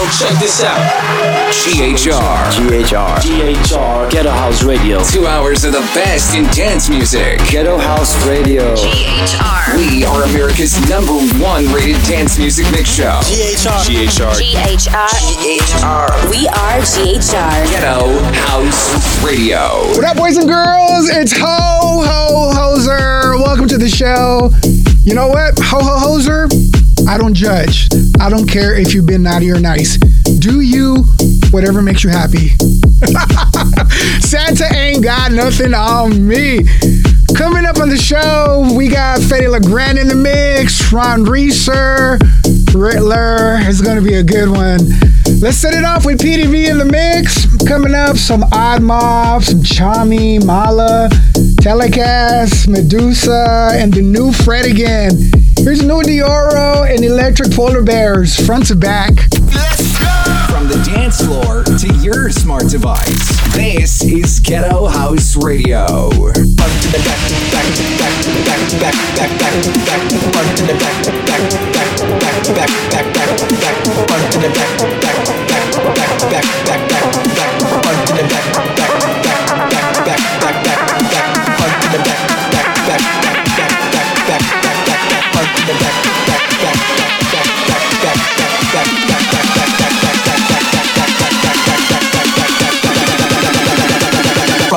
Yo, check this out. GHR. GHR. GHR. Ghetto House Radio. Two hours of the best in dance music. Ghetto House Radio. GHR. We are America's number one rated dance music mix show. GHR. GHR. GHR. GHR. We are GHR. Ghetto House Radio. What up, boys and girls? It's Ho Ho Hoser. Welcome to the show. You know what, Ho Ho Hoser? I don't judge. I don't care if you've been naughty or nice. Do you whatever makes you happy. Santa ain't got nothing on me. Coming up on the show, we got Fedde Le Grand in the mix, Ron Reeser, Riddler. It's gonna be a good one. Let's set it off with Peeti-V in the mix. Coming up, some Odd Mob, some Tchami, Malaa, TELYKAST, MEDUZA, and the new Fred again. Here's new Deorro and Electric Polar Bears, front to back. From the dance floor to your smart device, this is Ghetto House Radio.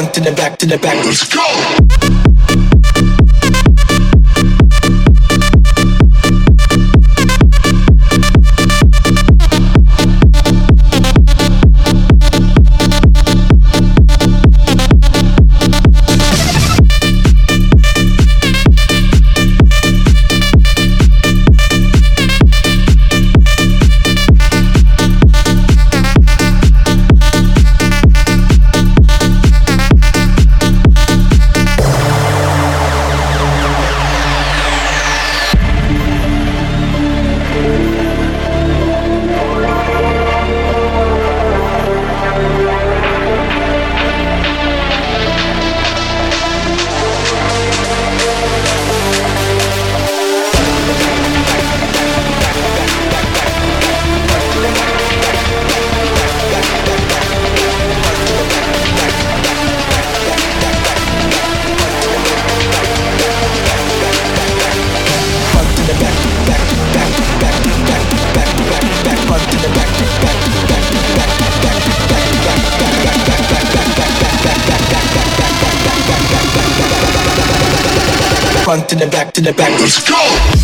Front to the back to the back. Let's go. Front to the back to the back. Let's go.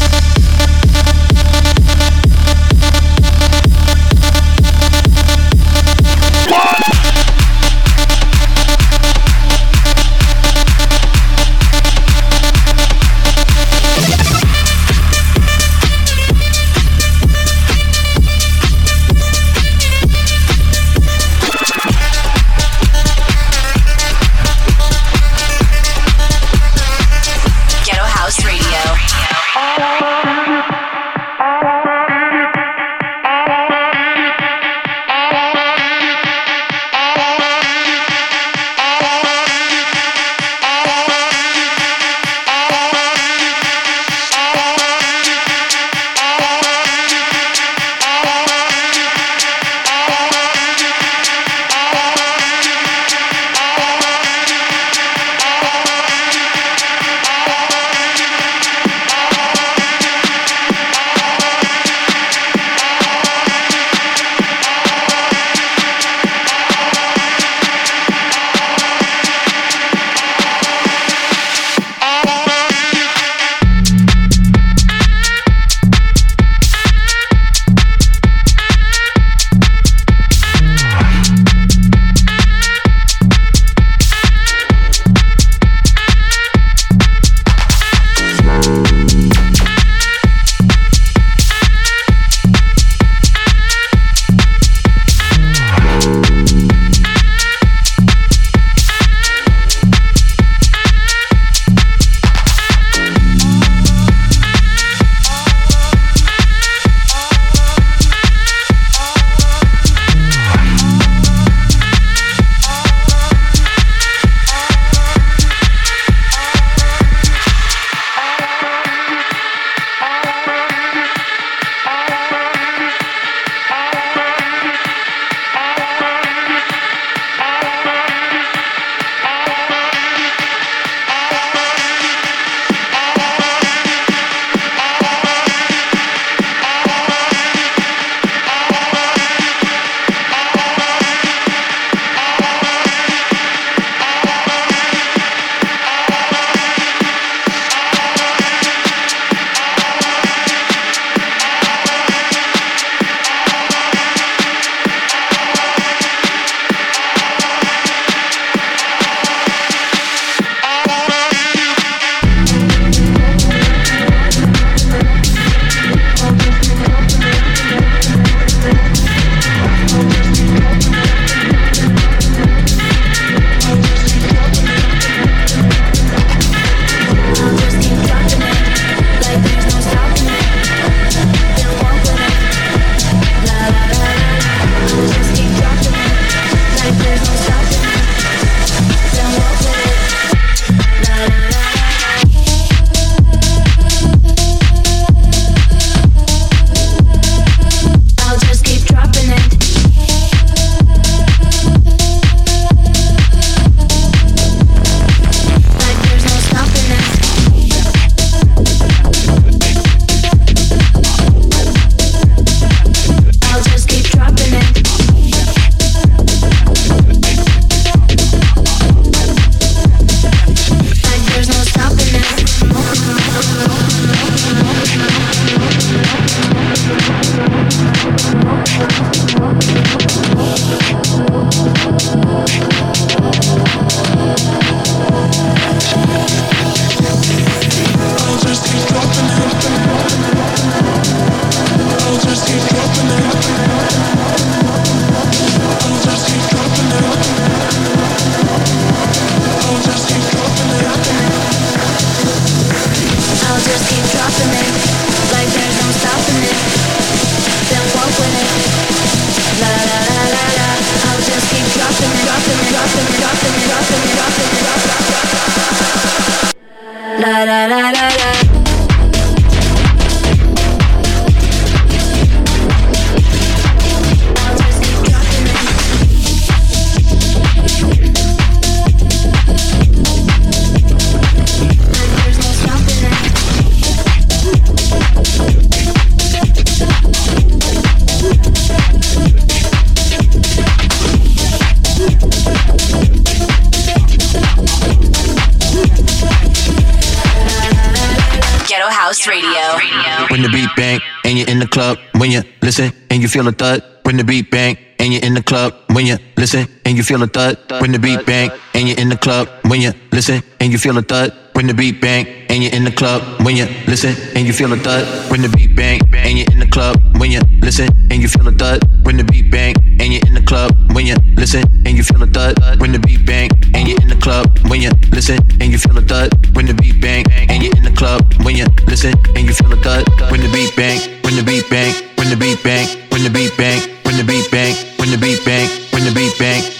Listen and you feel a thud when the beat bang and you're in the club when you listen and you feel a thud when the beat bang and you're in the club when you listen and you feel a thud when the beat bang and you're in the club when you listen and you feel a thud when the beat bang and you're in the club when you listen and you feel a thud when the beat bang and you're in the club when you listen and you feel a thud when the beat bang and you're in the club when you listen and you feel a thud when the beat bang and you're in the club when you listen and you feel a thud when the beat bang when the beat bang when the beat bang when the beat bang when the beat bang when the beat bang when the beat bang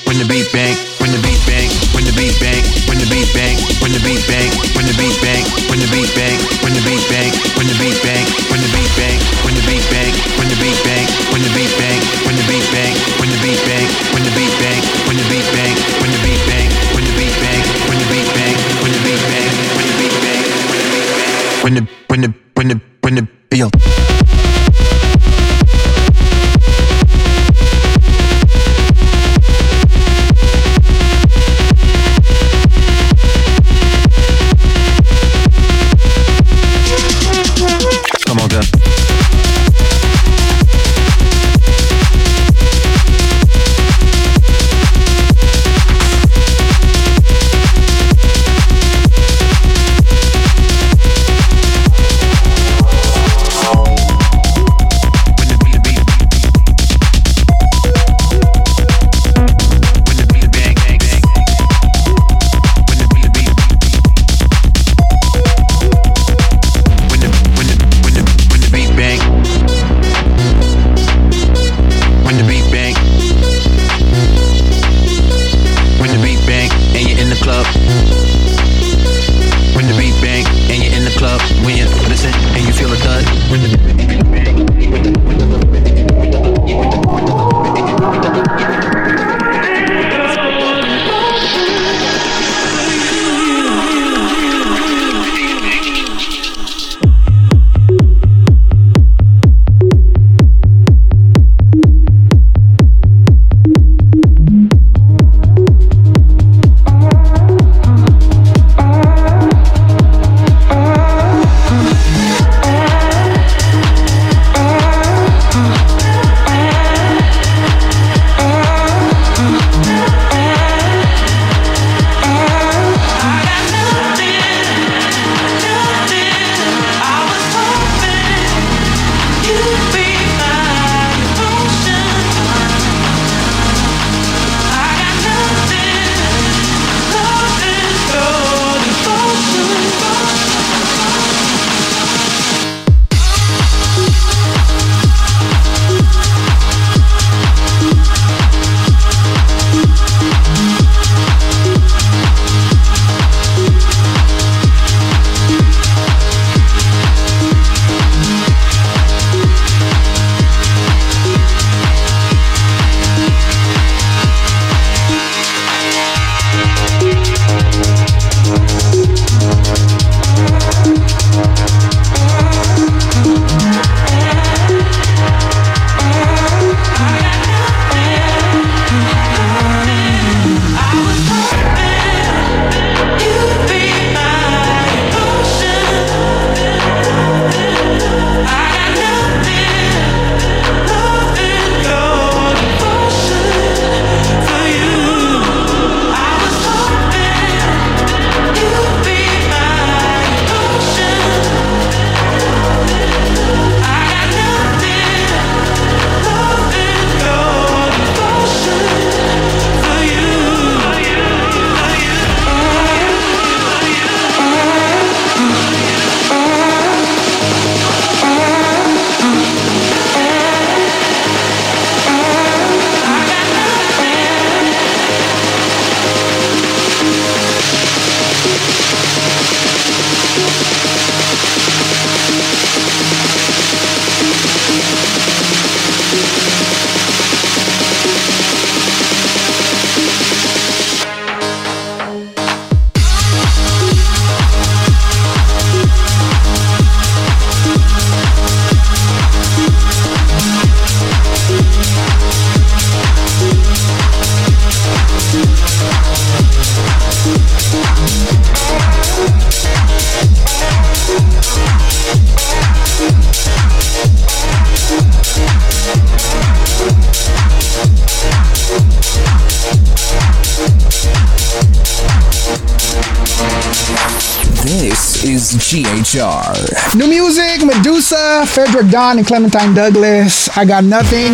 GHR. New music, MEDUZA, Ferreck Dawn, and Clementine Douglas. I got nothing.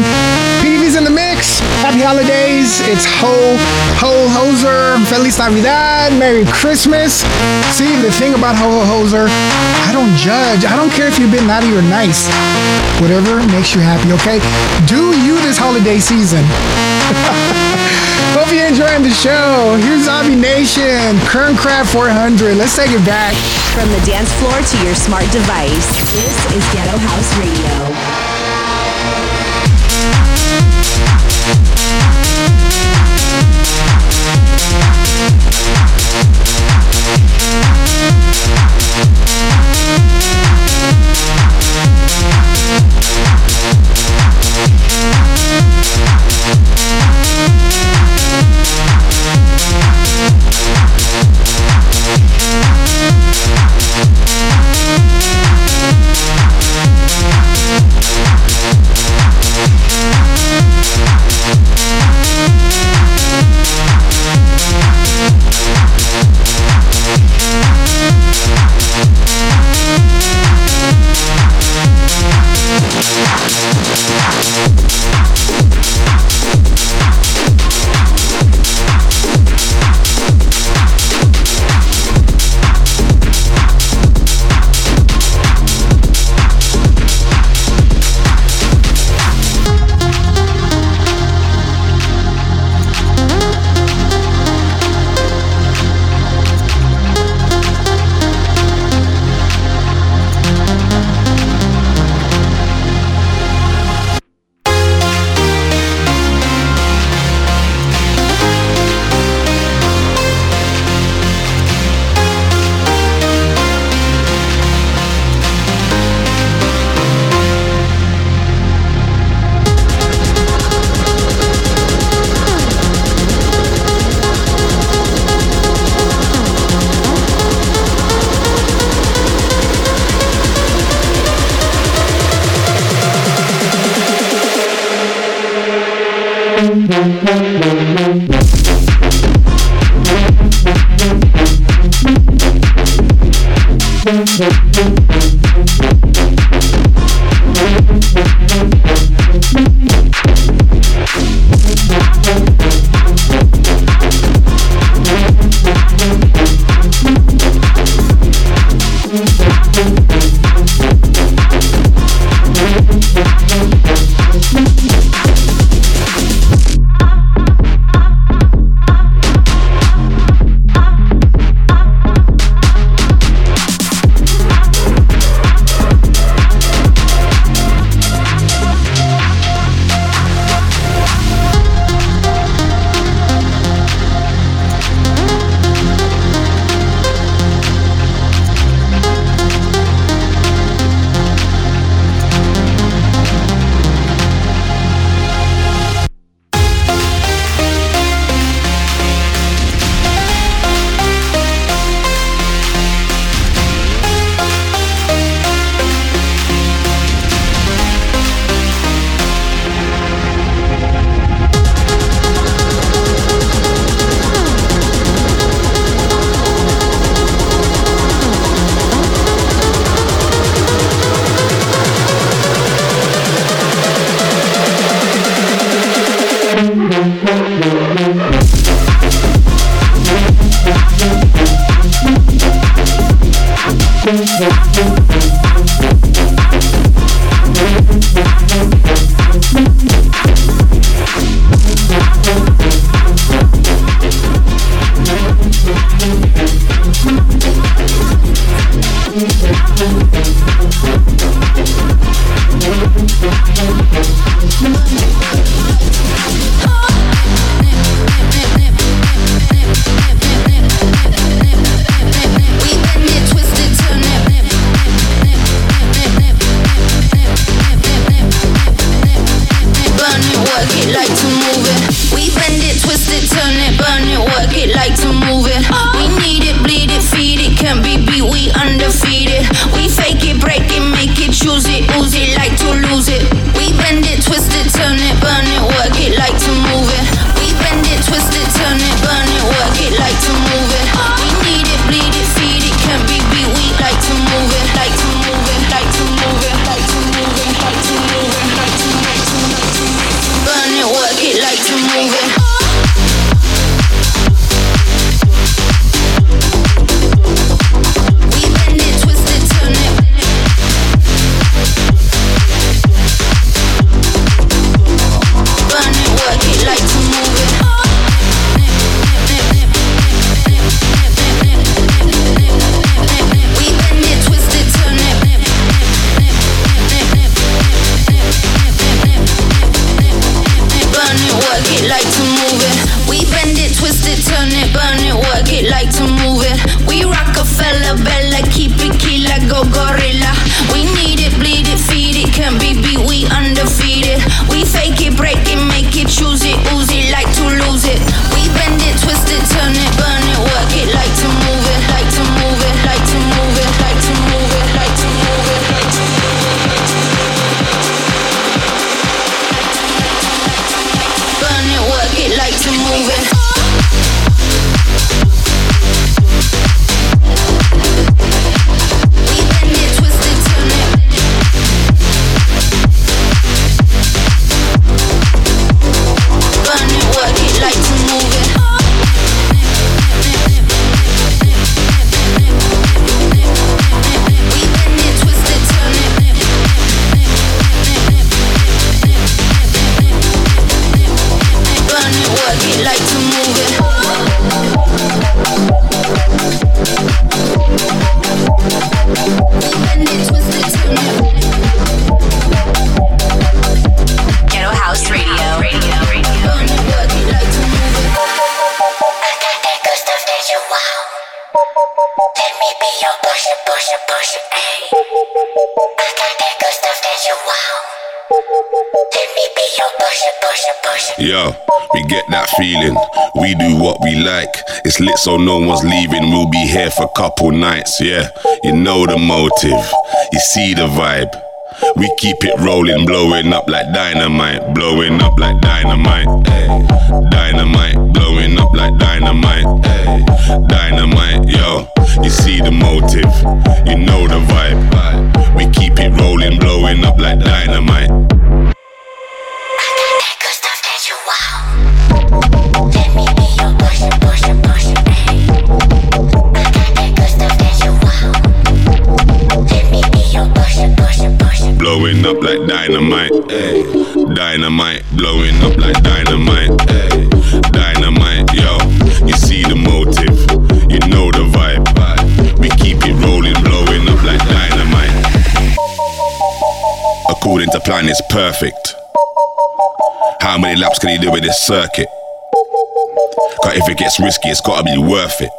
Peeti-V's in the mix. Happy holidays. It's Ho, Ho Hoser. Feliz Navidad. Merry Christmas. See, the thing about Ho Ho Hoser, I don't judge. I don't care if you've been naughty or nice. Whatever makes you happy, okay? Do you this holiday season. Hope you're enjoying the show. Here's Zombie Nation, Kernkraft 400. Let's take it back. From the dance floor to your smart device, this is Ghetto House Radio. Yo, we get that feeling. We do what we like. It's lit so no one's leaving. We'll be here for a couple nights, yeah. You know the motive. You see the vibe. We keep it rolling, blowing up like dynamite, blowing up like dynamite, ayy. Dynamite, blowing up like dynamite, ayy. Dynamite, yo. You see the motive, you know the vibe. We keep it rolling, blowing up like dynamite. perfect. How many laps can he do with this circuit? Cause if it gets risky, it's gotta be worth it.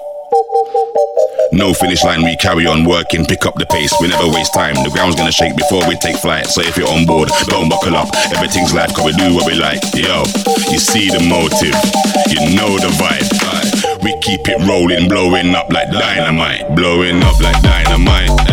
No finish line, we carry on working, pick up the pace, we never waste time. The ground's gonna shake before we take flight, so if you're on board, don't buckle up. Everything's life, cause we do what we like. Yo, you see the motive, you know the vibe. We keep it rolling, blowing up like dynamite, blowing up like dynamite.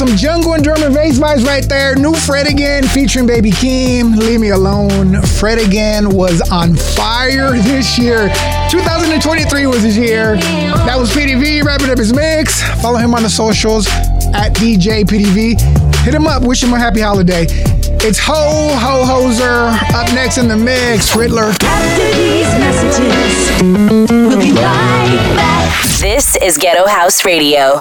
some jungle and drum and bass vibes right there. New Fred again featuring Baby Keem. Leave me alone. Fred again was on fire this year. 2023 was his year. That was Peeti-V wrapping up his mix. Follow him on the socials at DJ Peeti-V. Hit him up. Wish him a happy holiday. It's Ho Ho Hoser up next in the mix. Riddler. After these messages, we'll be right back. This is Ghetto House Radio.